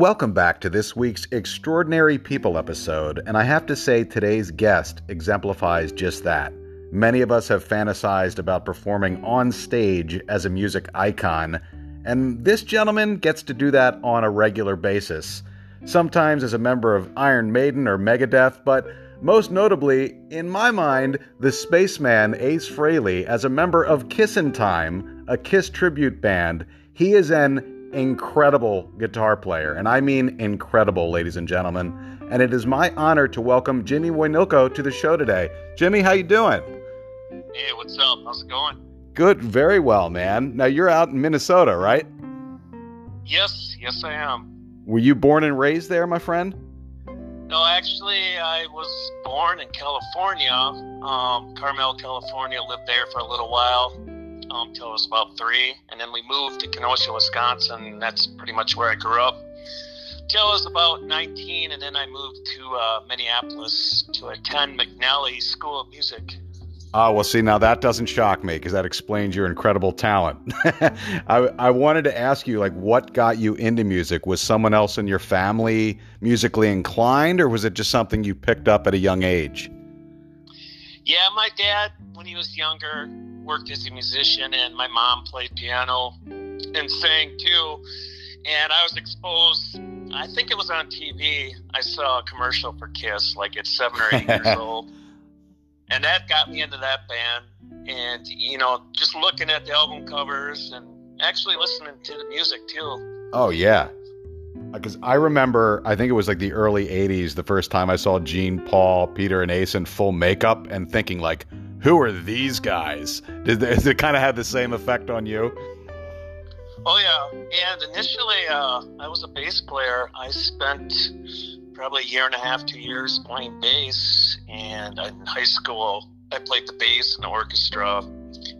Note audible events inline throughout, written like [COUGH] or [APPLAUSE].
Welcome back to this week's Extraordinary People episode, and I have to say today's guest exemplifies just that. Many of us have fantasized about performing on stage as a music icon, and this gentleman gets to do that on a regular basis. Sometimes as a member of Iron Maiden or Megadeth, but most notably, in my mind, the spaceman Ace Frehley as a member of Kissin' Time, a Kiss tribute band. He is an incredible guitar player, and I mean incredible, ladies and gentlemen. And it is my honor to welcome Jimmy Woynilko to the show today. Jimmy, how you doing? Hey, what's up? How's it going? Good, very well, man. Now you're out in Minnesota, right? Yes, yes, I am. Were you born and raised there, my friend? No, actually, I was born in California, um, Carmel, California. Lived there for a little while until I was about three, and then we moved to Kenosha, Wisconsin. That's pretty much where I grew up till I was about 19, and then I moved to uh, Minneapolis to attend McNally School of Music. Oh, well, see, now that doesn't shock me because that explains your incredible talent. [LAUGHS] I, I wanted to ask you, like, what got you into music? Was someone else in your family musically inclined, or was it just something you picked up at a young age? Yeah, my dad, when he was younger, worked as a musician, and my mom played piano and sang too. And I was exposed. I think it was on TV. I saw a commercial for Kiss, like at seven or eight years [LAUGHS] old, and that got me into that band. And you know, just looking at the album covers and actually listening to the music too. Oh yeah, uh, because I remember, I think it was like the early '80s, the first time I saw Gene, Paul, Peter, and Ace in full makeup, and thinking like, who are these guys? Did, [LAUGHS] did it kind of have the same effect on you? Oh yeah, and initially uh, I was a bass player. I spent probably a year and a half, two years playing bass, and in high school I played the bass in the orchestra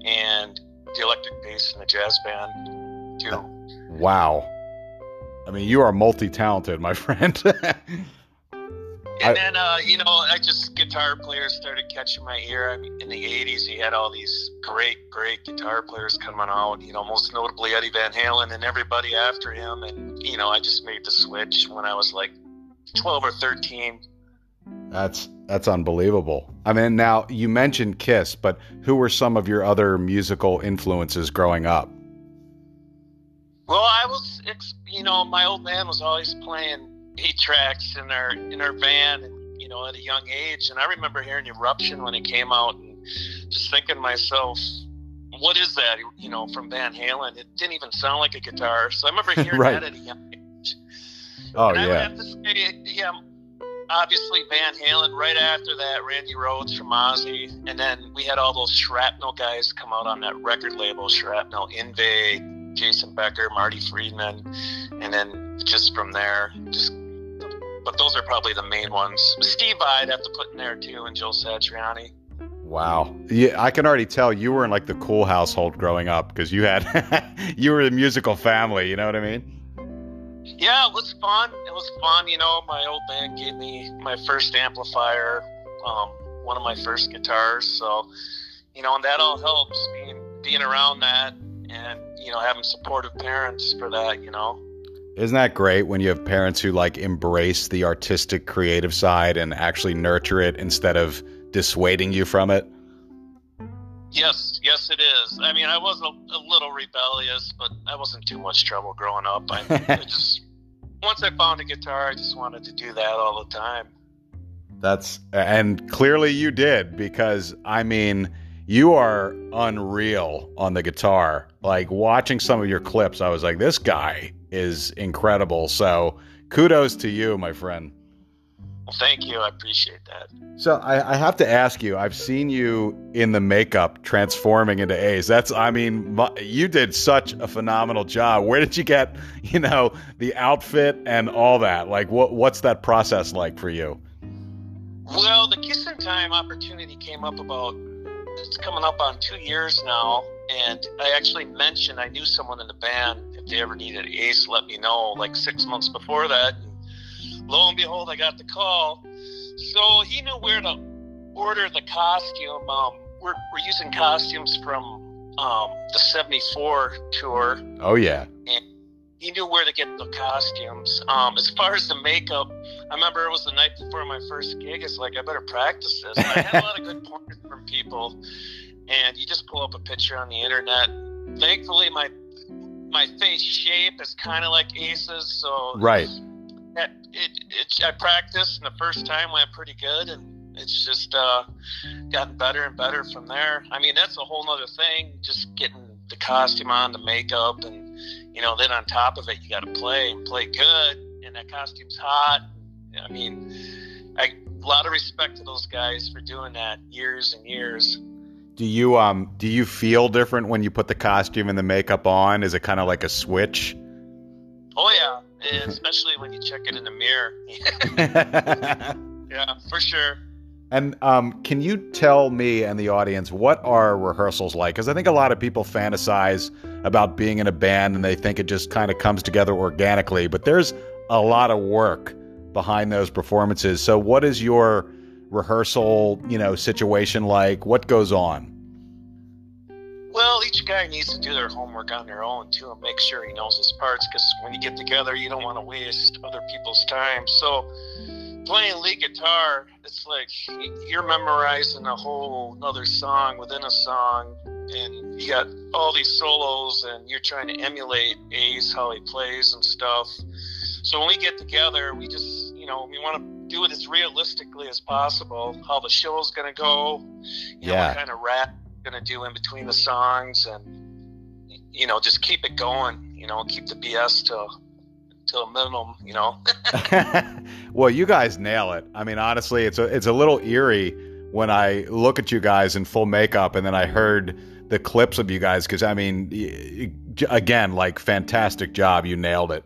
and the electric bass in the jazz band too. Wow. I mean, you are multi-talented, my [LAUGHS] friend. And then, uh, you know, I just guitar players started catching my ear. I mean, in the '80s, you had all these great, great guitar players coming out. You know, most notably Eddie Van Halen and everybody after him. And you know, I just made the switch when I was like 12 or 13. That's that's unbelievable. I mean, now you mentioned Kiss, but who were some of your other musical influences growing up? Well, I was, you know, my old man was always playing eight tracks in our in our van, you know, at a young age. And I remember hearing Eruption when it came out, and just thinking to myself, what is that? You know, from Van Halen. It didn't even sound like a guitar. So I remember [LAUGHS] hearing right. that at a young age. Oh and yeah. I would have to say, yeah. Obviously, Van Halen. Right after that, Randy Rhoads from Ozzy, and then we had all those Shrapnel guys come out on that record label, Shrapnel, Yngwie, Jason Becker, Marty Friedman, and then just from there, just but those are probably the main ones. Steve I'd have to put in there too, and Joe Satriani. Wow. Yeah, I can already tell you were in like the cool household growing up because you had [LAUGHS] you were a musical family, you know what I mean? Yeah, it was fun. It was fun, you know, my old band gave me my first amplifier, um, one of my first guitars, so you know, and that all helps being being around that and, you know, having supportive parents for that, you know. Isn't that great when you have parents who like embrace the artistic creative side and actually nurture it instead of dissuading you from it? Yes, yes, it is. I mean, I was a, a little rebellious, but I wasn't too much trouble growing up. I, [LAUGHS] I just once I found a guitar, I just wanted to do that all the time. That's and clearly you did because I mean, you are unreal on the guitar. Like watching some of your clips, I was like, this guy is incredible. So kudos to you, my friend. Well, thank you. I appreciate that. So I, I, have to ask you. I've seen you in the makeup transforming into Ace. That's, I mean, you did such a phenomenal job. Where did you get, you know, the outfit and all that? Like, what what's that process like for you? Well, the Kissing Time opportunity came up about. It's coming up on two years now, and I actually mentioned I knew someone in the band. They ever needed Ace, let me know. Like six months before that, and lo and behold, I got the call. So he knew where to order the costume. Um, we're we're using costumes from um, the '74 tour. Oh yeah. And he knew where to get the costumes. Um, as far as the makeup, I remember it was the night before my first gig. It's like I better practice this. I had a lot of good pointers from people, and you just pull up a picture on the internet. Thankfully, my my face shape is kind of like Ace's, so right. It, it, it, I practiced, and the first time went pretty good, and it's just uh, gotten better and better from there. I mean, that's a whole other thing, just getting the costume on, the makeup, and you know, then on top of it, you got to play and play good, and that costume's hot. I mean, I, a lot of respect to those guys for doing that years and years. Do you um do you feel different when you put the costume and the makeup on? Is it kind of like a switch? Oh yeah, [LAUGHS] especially when you check it in the mirror. [LAUGHS] yeah, for sure. And um, can you tell me and the audience what are rehearsals like? Because I think a lot of people fantasize about being in a band and they think it just kind of comes together organically, but there's a lot of work behind those performances. So, what is your rehearsal, you know, situation like? What goes on? Well, each guy needs to do their homework on their own too, and make sure he knows his parts. Because when you get together, you don't want to waste other people's time. So playing lead guitar, it's like you're memorizing a whole another song within a song, and you got all these solos, and you're trying to emulate Ace how he plays and stuff. So when we get together, we just you know we want to do it as realistically as possible. How the show's going to go, you yeah. know, what kind of rap going to do in between the songs, and you know just keep it going. You know, keep the BS to to a minimum, you know. [LAUGHS] [LAUGHS] well, you guys nail it. I mean, honestly, it's a it's a little eerie when I look at you guys in full makeup and then I heard the clips of you guys because I mean, again, like fantastic job, you nailed it.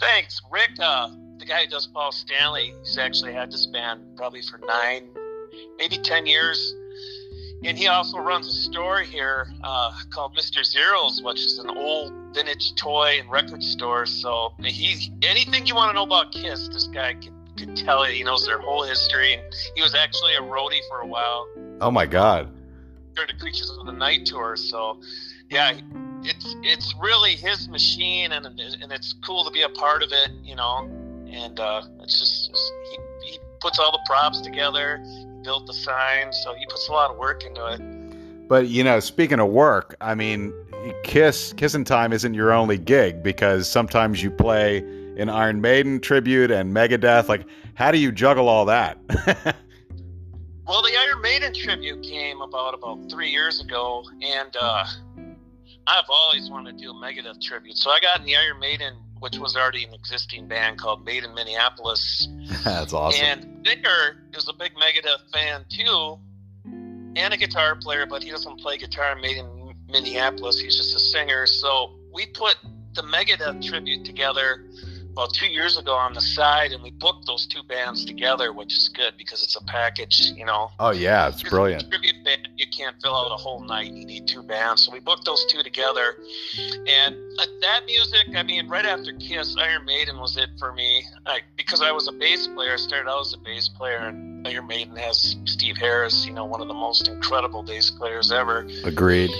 Thanks, Rick. Uh, the guy who does Paul Stanley, he's actually had this band probably for nine, maybe ten years and he also runs a store here uh, called Mr. Zeros, which is an old vintage toy and record store. So he anything you want to know about Kiss, this guy could, could tell you. He knows their whole history, and he was actually a roadie for a while. Oh my God! During the Creatures of the Night tour, so yeah, it's it's really his machine, and and it's cool to be a part of it, you know. And uh, it's just, he, he puts all the props together built the sign, so he puts a lot of work into it. But you know, speaking of work, I mean, Kiss Kissin' Time isn't your only gig because sometimes you play an Iron Maiden tribute and Megadeth. Like, how do you juggle all that? [LAUGHS] well, the Iron Maiden tribute came about about three years ago, and uh, I've always wanted to do a Megadeth tribute. So I got in the Iron Maiden which was already an existing band called Made in Minneapolis. [LAUGHS] That's awesome. And Vicar is a big Megadeth fan too, and a guitar player, but he doesn't play guitar in Made in Minneapolis. He's just a singer. So we put the Megadeth tribute together about two years ago on the side, and we booked those two bands together, which is good because it's a package, you know. Oh yeah, it's brilliant. Tribute band, you can't fill out a whole night. You need two bands, so we booked those two together. And uh, that music, I mean, right after Kiss, Iron Maiden was it for me. I, because I was a bass player, I started out as a bass player, and Iron Maiden has Steve Harris, you know, one of the most incredible bass players ever. Agreed.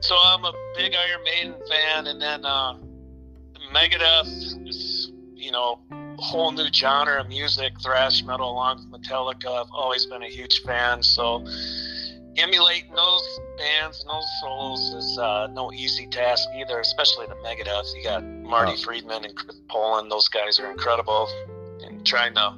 So I'm a big Iron Maiden fan, and then. uh Megadeth is, you know, a whole new genre of music, thrash metal, along with Metallica. I've always been a huge fan. So emulating those bands and those solos is uh, no easy task either, especially the Megadeth. You got Marty oh. Friedman and Chris Poland; those guys are incredible. And trying to,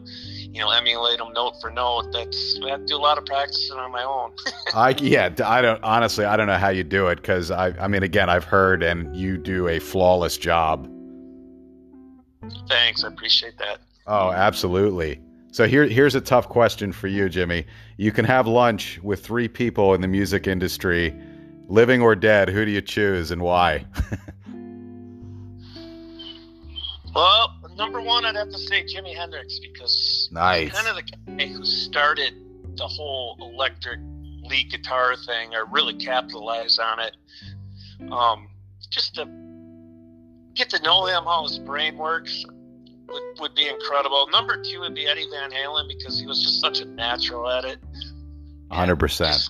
you know, emulate them note for note. That's I have to do a lot of practicing on my own. [LAUGHS] I yeah, I don't honestly. I don't know how you do it because I. I mean, again, I've heard and you do a flawless job. Thanks, I appreciate that. Oh, absolutely. So here, here's a tough question for you, Jimmy. You can have lunch with three people in the music industry, living or dead. Who do you choose and why? [LAUGHS] well, number one, I'd have to say Jimi Hendrix because nice. kind of the guy who started the whole electric lead guitar thing, or really capitalized on it. Um, just to get to know him, how his brain works, would, would be incredible. Number two would be Eddie Van Halen because he was just such a natural at it. Hundred percent.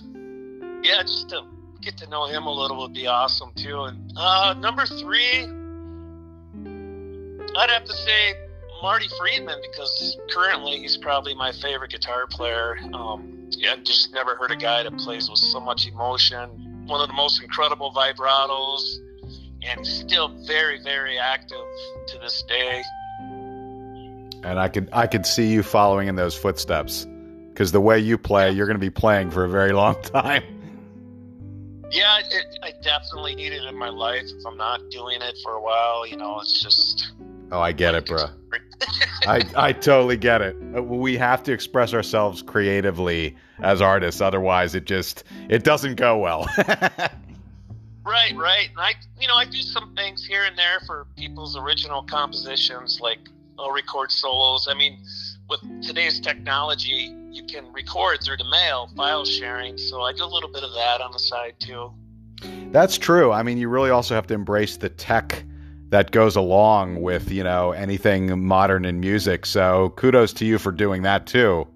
Yeah, just to get to know him a little would be awesome too. And uh, number three, I'd have to say Marty Friedman because currently he's probably my favorite guitar player. Um, yeah, I've just never heard a guy that plays with so much emotion. One of the most incredible vibratos, and still very, very active to this day. And I could I could see you following in those footsteps because the way you play, you're going to be playing for a very long [LAUGHS] time. Yeah, it, I definitely need it in my life. If I'm not doing it for a while, you know, it's just. Oh, I get it, bro. [LAUGHS] I, I totally get it. Uh, we have to express ourselves creatively as artists, otherwise it just it doesn't go well. [LAUGHS] right, right. And I, you know, I do some things here and there for people's original compositions, like I'll record solos. I mean, with today's technology, you can record through the mail, file sharing. So I do a little bit of that on the side too. That's true. I mean, you really also have to embrace the tech that goes along with, you know, anything modern in music. So kudos to you for doing that too.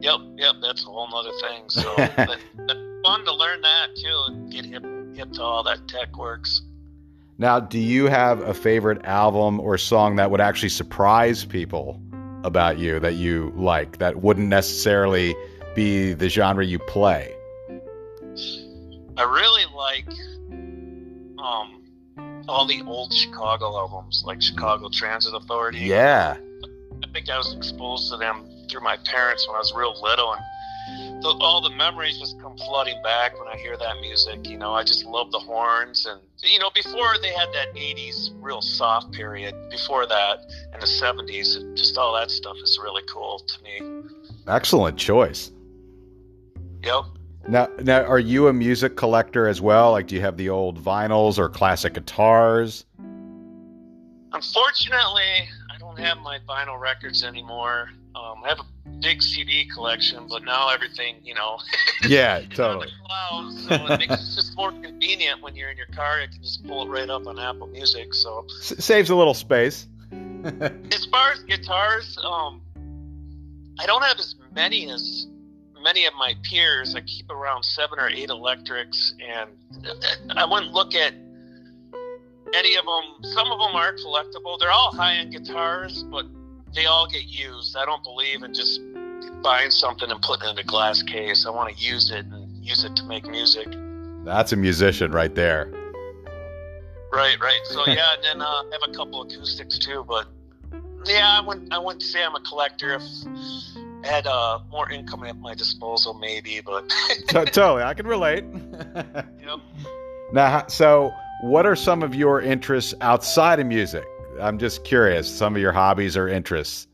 Yep, yep, that's a whole other thing. So [LAUGHS] but, but fun to learn that too and get hip hip to all that tech works. Now, do you have a favorite album or song that would actually surprise people about you that you like that wouldn't necessarily be the genre you play? I really like um, all the old Chicago albums, like Chicago Transit Authority. Yeah. I think I was exposed to them through my parents when I was real little, and the, all the memories just come flooding back when I hear that music. You know, I just love the horns, and you know, before they had that '80s real soft period, before that in the '70s, just all that stuff is really cool to me. Excellent choice. Yep. Now, now, are you a music collector as well? Like, do you have the old vinyls or classic guitars? Unfortunately, I don't have my vinyl records anymore. Um, I have a big CD collection, but now everything, you know. [LAUGHS] Yeah, totally. cloud, so it makes it just more convenient when you're in your car. You can just pull it right up on Apple Music. So S- saves a little space. [LAUGHS] as far as guitars, um, I don't have as many as many of my peers. I keep around seven or eight electrics, and I wouldn't look at any of them. Some of them are collectible. They're all high-end guitars, but they all get used. I don't believe in just buying something and putting it in a glass case. I want to use it and use it to make music. That's a musician right there. Right, right. So yeah, and then uh, I have a couple acoustics too. But yeah, I wouldn't I wouldn't say I'm a collector. If I had uh, more income at my disposal, maybe. But [LAUGHS] totally, I can relate. [LAUGHS] yep. Now, so what are some of your interests outside of music? I'm just curious. Some of your hobbies or interests.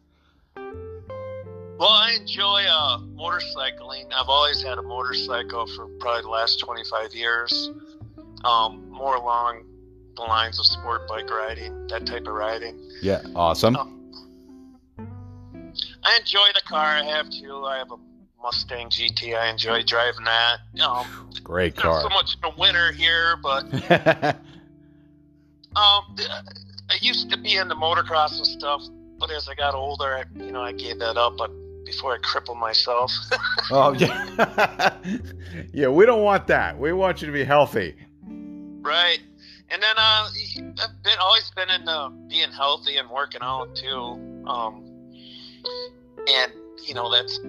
Well, I enjoy uh, motorcycling. I've always had a motorcycle for probably the last 25 years. Um, more along the lines of sport bike riding, that type of riding. Yeah, awesome. Um, I enjoy the car I have too. I have a Mustang GT. I enjoy driving that. Um, Great car. Not so much in the winter here, but [LAUGHS] um, I used to be into motocross and stuff, but as I got older, I, you know, I gave that up. But before I cripple myself. [LAUGHS] oh yeah, [LAUGHS] yeah. We don't want that. We want you to be healthy. Right, and then uh, I've been always been into being healthy and working out too. Um, and you know that's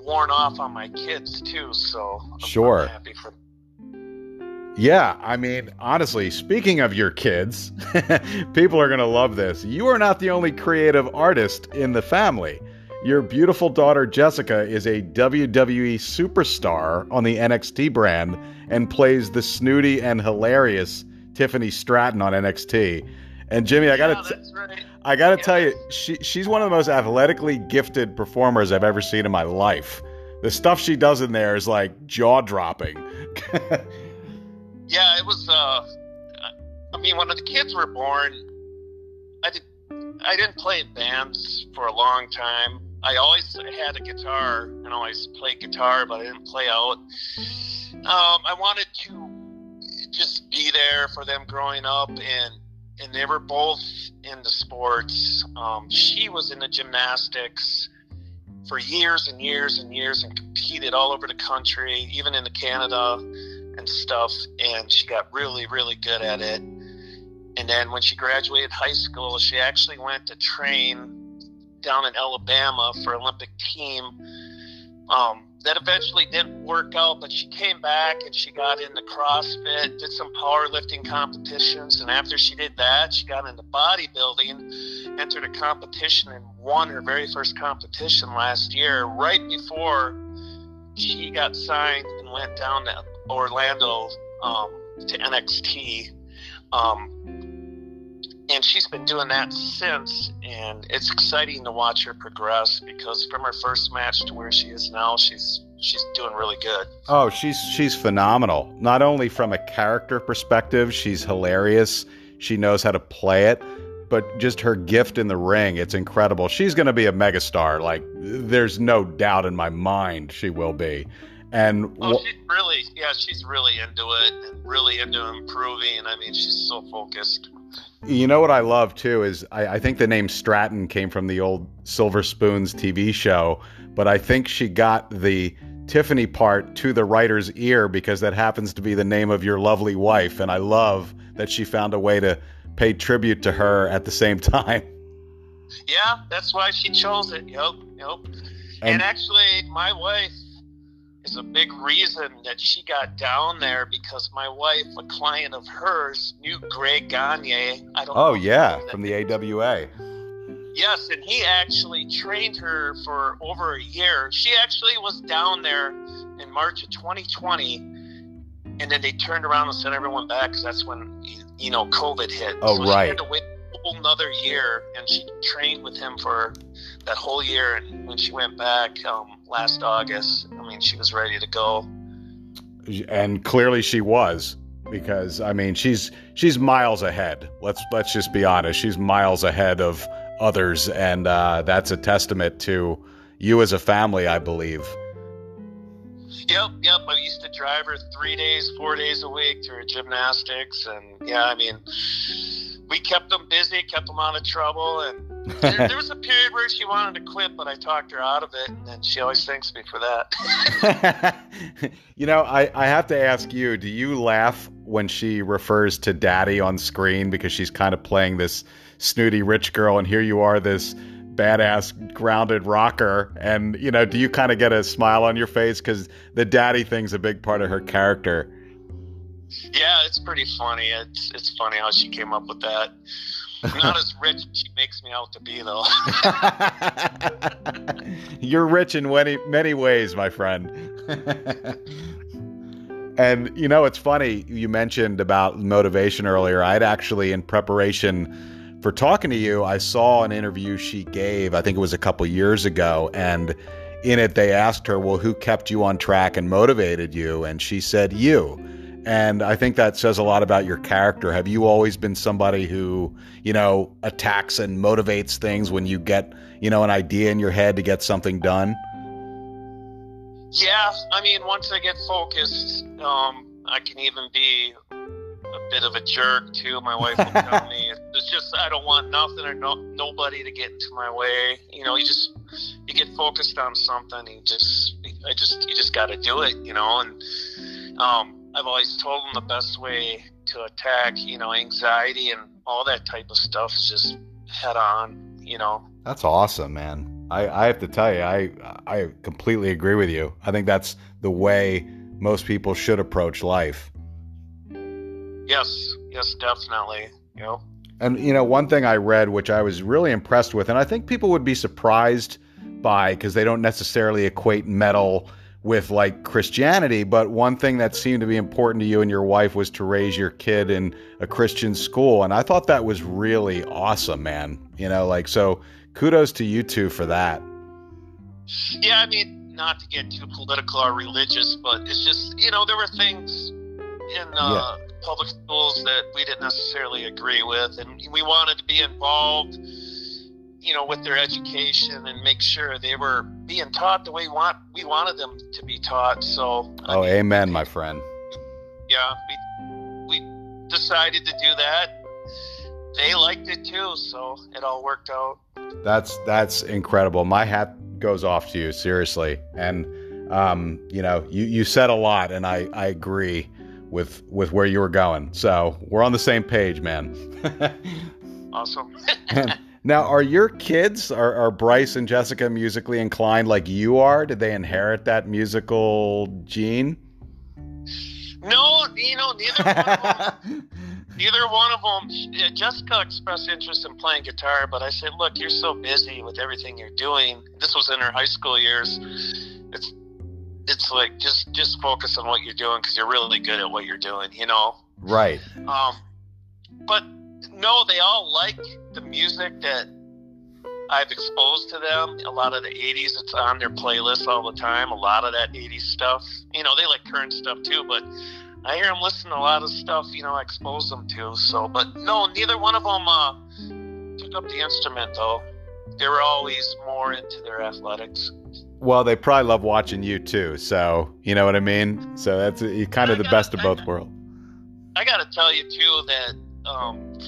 worn off on my kids too. So I'm, sure, I'm happy for. Yeah, I mean, honestly, speaking of your kids, [LAUGHS] people are going to love this. You are not the only creative artist in the family. Your beautiful daughter Jessica is a WWE superstar on the NXT brand and plays the snooty and hilarious Tiffany Stratton on NXT. And Jimmy, I gotta, yeah, right. I gotta yeah. tell you, she she's one of the most athletically gifted performers I've ever seen in my life. The stuff she does in there is like jaw dropping. [LAUGHS] yeah, it was. Uh, I mean, when the kids were born, I did. I didn't play in bands for a long time. I always had a guitar and always played guitar, but I didn't play out. Um, I wanted to just be there for them growing up, and and they were both into sports. Um, she was into gymnastics for years and years and years, and competed all over the country, even into Canada and stuff. And she got really, really good at it. and then when she graduated high school, she actually went to train down in Alabama for Olympic team. Um, that eventually didn't work out, but she came back and she got into CrossFit, did some powerlifting competitions, and after she did that, she got into bodybuilding, entered a competition, and won her very first competition last year, right before she got signed and went down to Orlando um, to NXT. Um, and she's been doing that since and it's exciting to watch her progress because from her first match to where she is now she's she's doing really good. Oh she's she's phenomenal. Not only from a character perspective she's hilarious. She knows how to play it but just her gift in the ring it's incredible. She's going to be a megastar like there's no doubt in my mind she will be and oh, she's really yeah she's really into it and really into improving i mean she's so focused you know what I love too is I, I, think the name Stratton came from the old Silver Spoons TV show, but I think she got the Tiffany part to the writer's ear because that happens to be the name of your lovely wife, and I love that she found a way to pay tribute to her at the same [LAUGHS] time. Yeah, that's why she chose it. Yep, yep. And, and actually, my wife is a big reason that she got down there because my wife, a client of hers, knew Greg Gagne. I don't. Oh yeah, from the AWA. Yes, and he actually trained her for over a year. She actually was down there in March of 2020, and then they turned around and sent everyone back because that's when you know COVID hit. Oh so right. She had to wait another year, and she trained with him for that whole year. And when she went back um, last August, I mean, she was ready to go. And clearly, she was because I mean, she's she's miles ahead. Let's let's just be honest. She's miles ahead of others, and uh, that's a testament to you as a family, I believe. Yep, yep. I used to drive her three days, four days a week to her gymnastics, and yeah, I mean, we kept them busy, kept them out of trouble, and there, there, was a period where she wanted to quit, but I talked her out of it, and she always thanks me for that. [LAUGHS] you know, I, I have to ask you: Do you laugh when she refers to Daddy on screen because she's kind of playing this snooty rich girl, and here you are, this badass grounded rocker, and you know, do you kind of get a smile on your face because the daddy thing's a big part of her character? Yeah, it's pretty funny. It's it's funny how she came up with that. not as rich as she makes me out to be, though. [LAUGHS] You're rich in many many ways, my friend. [LAUGHS] and you know, it's funny you mentioned about motivation earlier. I'd actually, in preparation for talking to you, I saw an interview she gave. I think it was a couple years ago, and in it they asked her, "Well, who kept you on track and motivated you?" And she said, "You." And I think that says a lot about your character. Have you always been somebody who, you know, attacks and motivates things when you get, you know, an idea in your head to get something done? Yeah, I mean, once I get focused, um, I can even be a bit of a jerk too. My wife will tell [LAUGHS] me it's just I don't want nothing or no, nobody to get into my way. You know, you just you get focused on something. You just I just you just got to do it. You know, and um, I've always told them the best way to attack, you know, anxiety and all that type of stuff is just head on, you know. That's awesome, man. I, I have to tell you, I I completely agree with you. I think that's the way most people should approach life. Yes, yes, definitely. You know. And you know, one thing I read which I was really impressed with, and I think people would be surprised by because they don't necessarily equate metal with like Christianity, but one thing that seemed to be important to you and your wife was to raise your kid in a Christian school. And I thought that was really awesome, man. You know, like, so kudos to you two for that. Yeah, I mean, not to get too political or religious, but it's just, you know, there were things in uh. Public schools that we didn't necessarily agree with, and we wanted to be involved you know, with their education and make sure they were being taught the way we want we wanted them to be taught. So Oh, I mean, amen, my friend. Yeah, we we decided to do that. They liked it too, so it all worked out. That's that's incredible. My hat goes off to you, seriously. And um, you know, you you said a lot and I I agree with with where you were going. So we're on the same page, man. awesome. [LAUGHS] [LAUGHS] now, are your kids are, are Bryce and Jessica musically inclined like you are? Did they inherit that musical gene? No, you know, neither one of them. [LAUGHS] neither one of them. Jessica expressed interest in playing guitar, but I said, "Look, you're so busy with everything you're doing." This was in her high school years. It's it's like just just focus on what you're doing because you're really good at what you're doing. You know. Right. Um, but no, they all like the music that I've exposed to them. A lot of the 80s, it's on their playlist all the time. A lot of that 80s stuff. You know, they like current stuff too, but I hear them listen to a lot of stuff, you know, I expose them to. So, but no, neither one of them uh, took up the instrument though. They were always more into their athletics. Well, they probably love watching you too. So, you know what I mean? So that's kind of the best of both worlds. I got to tell you too that um,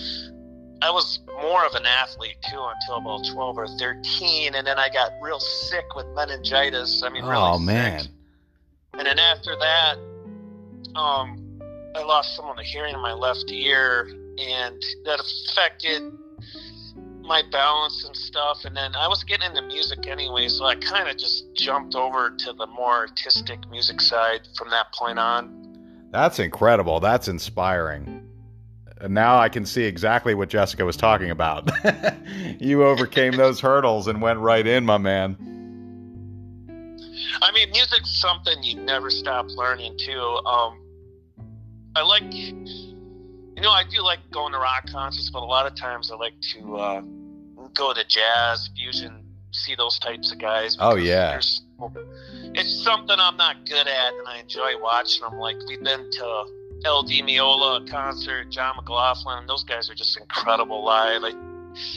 I was more of an athlete too until about 12 or 13. And then I got real sick with meningitis. I mean, really oh, man. Sick. And then after that, um, I lost some of the hearing in my left ear, and that affected my balance and stuff. And then I was getting into music anyway, so I kind of just jumped over to the more artistic music side from that point on. That's incredible. That's inspiring now I can see exactly what Jessica was talking about. [LAUGHS] you overcame [LAUGHS] those hurdles and went right in, my man. I mean, music's something you never stop learning too. Um, I like, you know, I do like going to rock concerts, but a lot of times I like to uh, go to jazz, fusion, see those types of guys. Oh yeah. It's something I'm not good at, and I enjoy watching them. Like we've been to Al Di Meola concert, John McLaughlin. Those guys are just incredible live. I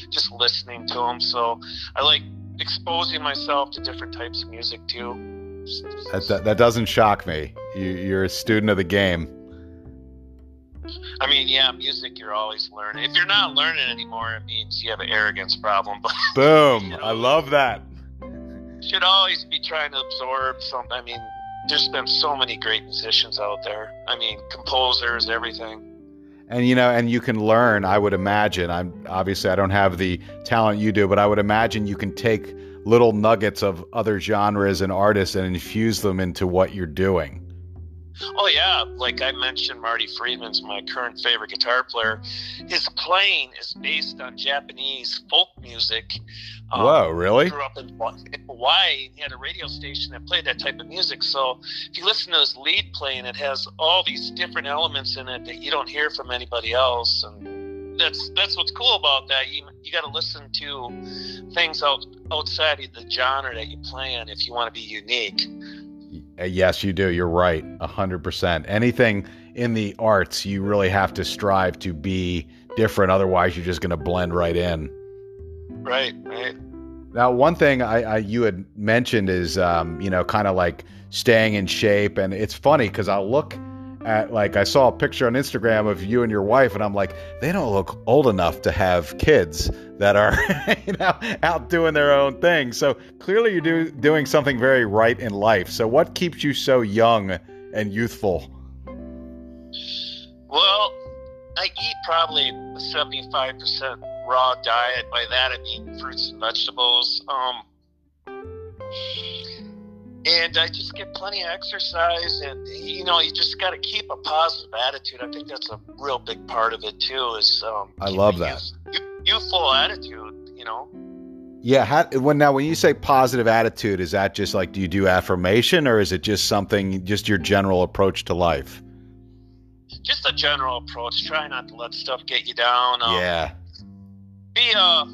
just listening to them. So I like exposing myself to different types of music too. That, that, that doesn't shock me. You, you're a student of the game. I mean, yeah, music you're always learning. If you're not learning anymore, it means you have an arrogance problem. But [LAUGHS] boom, you know, I love that. Should always be trying to absorb something. I mean, there's been so many great musicians out there. I mean, composers, everything. And you know, and you can learn. I would imagine. I'm obviously I don't have the talent you do, but I would imagine you can take little nuggets of other genres and artists and infuse them into what you're doing. Oh yeah, like I mentioned, Marty Friedman's my current favorite guitar player. His playing is based on Japanese folk music. Um, Whoa, really? Grew up in Hawaii. He had a radio station that played that type of music. So if you listen to his lead playing, it has all these different elements in it that you don't hear from anybody else, and that's that's what's cool about that. You you got to listen to things out outside of the genre that you play in if you want to be unique. Uh, yes, you do. You're right. 100%. Anything in the arts, you really have to strive to be different. Otherwise, you're just going to blend right in. Right, right. Now, one thing I, I you had mentioned is, um, you know, kind of like staying in shape. And it's funny because I'll look at like I saw a picture on Instagram of you and your wife, and I'm like, they don't look old enough to have kids that are [LAUGHS] you know out doing their own thing. So clearly, you're do, doing something very right in life. So what keeps you so young and youthful? Well, I eat probably 75 percent raw diet. By that, I mean fruits and vegetables. Um, and I just get plenty of exercise, and you know, you just got to keep a positive attitude. I think that's a real big part of it too. Is um, I love that youth, youthful attitude. You know. Yeah. How, when now, when you say positive attitude, is that just like do you do affirmation, or is it just something, just your general approach to life? Just a general approach. Try not to let stuff get you down. Um, yeah. Be uh.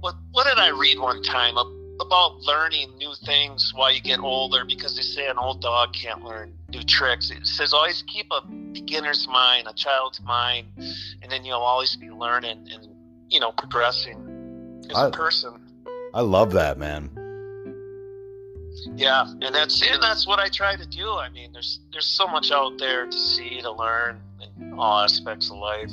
What What did I read one time? About learning new things while you get older because they say an old dog can't learn new tricks. It says always keep a beginner's mind, a child's mind, and then you'll always be learning and you know progressing as I, a person. I love that, man. Yeah, and that's and that's what I try to do. I mean, there's there's so much out there to see, to learn in all aspects of life.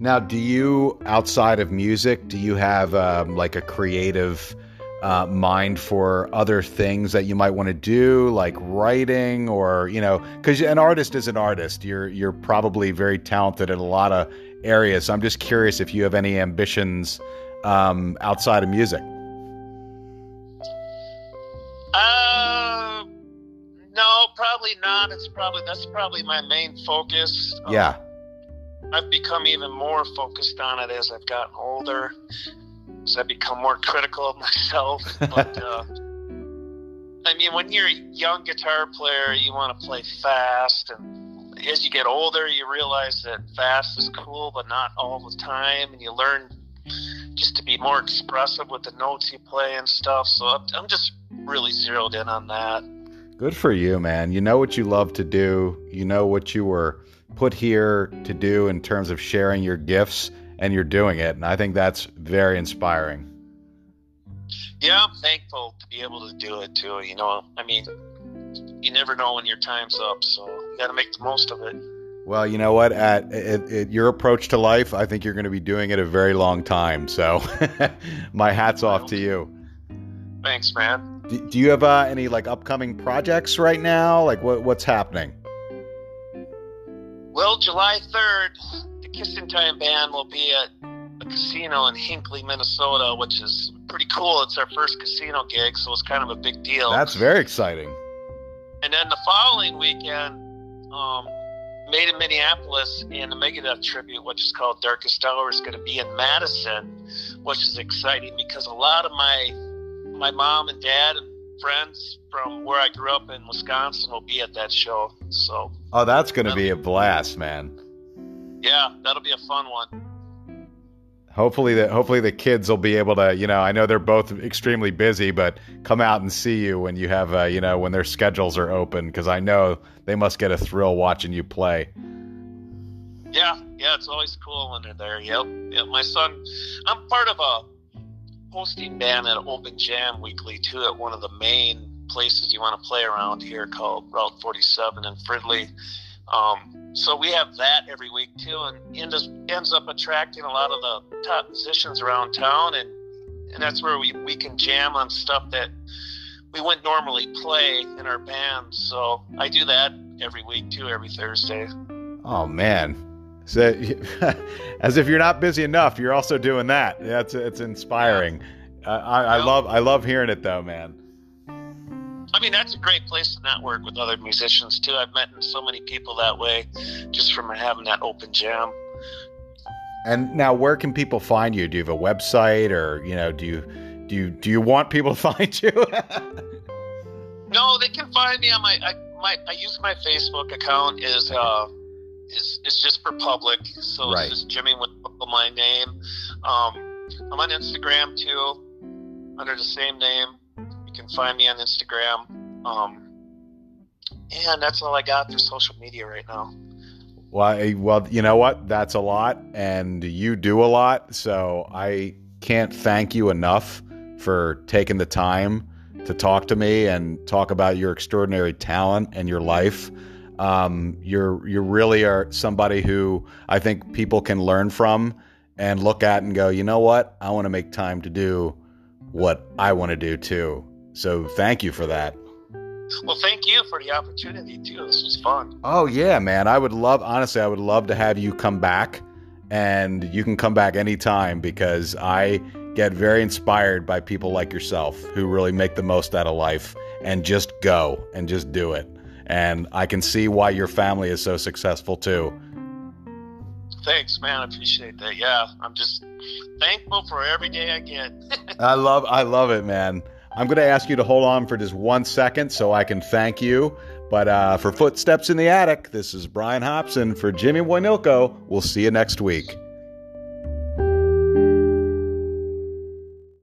Now, do you outside of music, do you have um, like a creative uh, mind for other things that you might want to do, like writing, or you know, because an artist is an artist. You're you're probably very talented in a lot of areas. So I'm just curious if you have any ambitions um, outside of music. Uh, no, probably not. It's probably that's probably my main focus. Yeah. Um, I've become even more focused on it as I've gotten older. As I become more critical of [LAUGHS] myself. But uh, I mean, when you're a young guitar player, you want to play fast, and as you get older, you realize that fast is cool, but not all the time, and you learn just to be more expressive with the notes you play and stuff. So I'm just really zeroed in on that. Good for you, man. You know what you love to do. You know what you were put here to do in terms of sharing your gifts, and you're doing it. And I think that's very inspiring. Yeah, I'm thankful to be able to do it too. You know, I mean, you never know when your time's up, so you got to make the most of it. Well, you know what? At, at, at, your approach to life, I think you're going to be doing it a very long time. So, [LAUGHS] my hats off to you. Thanks, man. Do, do you have uh, any like upcoming projects right now? Like, what what's happening? Well, July third, Kissing Time Band will be at a casino in Hinckley, Minnesota, which is pretty cool. It's our first casino gig, so it's kind of a big deal. That's very exciting. And then the following weekend, um, Made in Minneapolis and the Megadeth tribute, which is called Darkest Hour, is going to be in Madison, which is exciting because a lot of my my mom and dad and friends from where I grew up in Wisconsin will be at that show. So Oh, that's going to be a blast, man. Yeah, that'll be a fun one. Hopefully the hopefully the kids will be able to, you know, I know they're both extremely busy, but come out and see you when you have, uh, you know, when their schedules are open because I know they must get a thrill watching you play. Yeah, yeah, it's always cool when they're there. Yep, yep. My son, I'm part of a hosting band at Open Jam Weekly too, at one of the main places you want to play around here called Route 47 in Fridley. Um, so we have that every week too, and ends, ends up attracting a lot of the top musicians around town, and and that's where we, we can jam on stuff that we wouldn't normally play in our band. So I do that every week too, every Thursday. Oh man, so [LAUGHS] as if you're not busy enough, you're also doing that. That's it's inspiring. Yeah. I, I love I love hearing it though, man. I mean, that's a great place to network with other musicians too. I've met so many people that way, just from having that open jam. And now, where can people find you? Do you have a website, or you know, do you do you do you want people to [LAUGHS] find you? no, they can find me on my I, my I use my Facebook account is uh is is just for public, so right. it's just Jimmy with my name. Um, I'm on Instagram too, under the same name can find me on Instagram. Um, and that's all I got for social media right now. Well, well, you know what? That's a lot, and you do a lot. So I can't thank you enough for taking the time to talk to me and talk about your extraordinary talent and your life. Um, you're you really are somebody who I think people can learn from and look at and go, you know what? I want to make time to do what I want to do too. So thank you for that. Well, thank you for the opportunity too. This was fun. Oh yeah, man. I would love honestly, I would love to have you come back and you can come back anytime because I get very inspired by people like yourself who really make the most out of life and just go and just do it. And I can see why your family is so successful too. Thanks, man. I appreciate that. Yeah, I'm just thankful for every day I get. [LAUGHS] I love I love it, man. I'm going to ask you to hold on for just one second so I can thank you. But uh, for Footsteps in the Attic, this is Brian Hobson. For Jimmy Woynilko, we'll see you next week.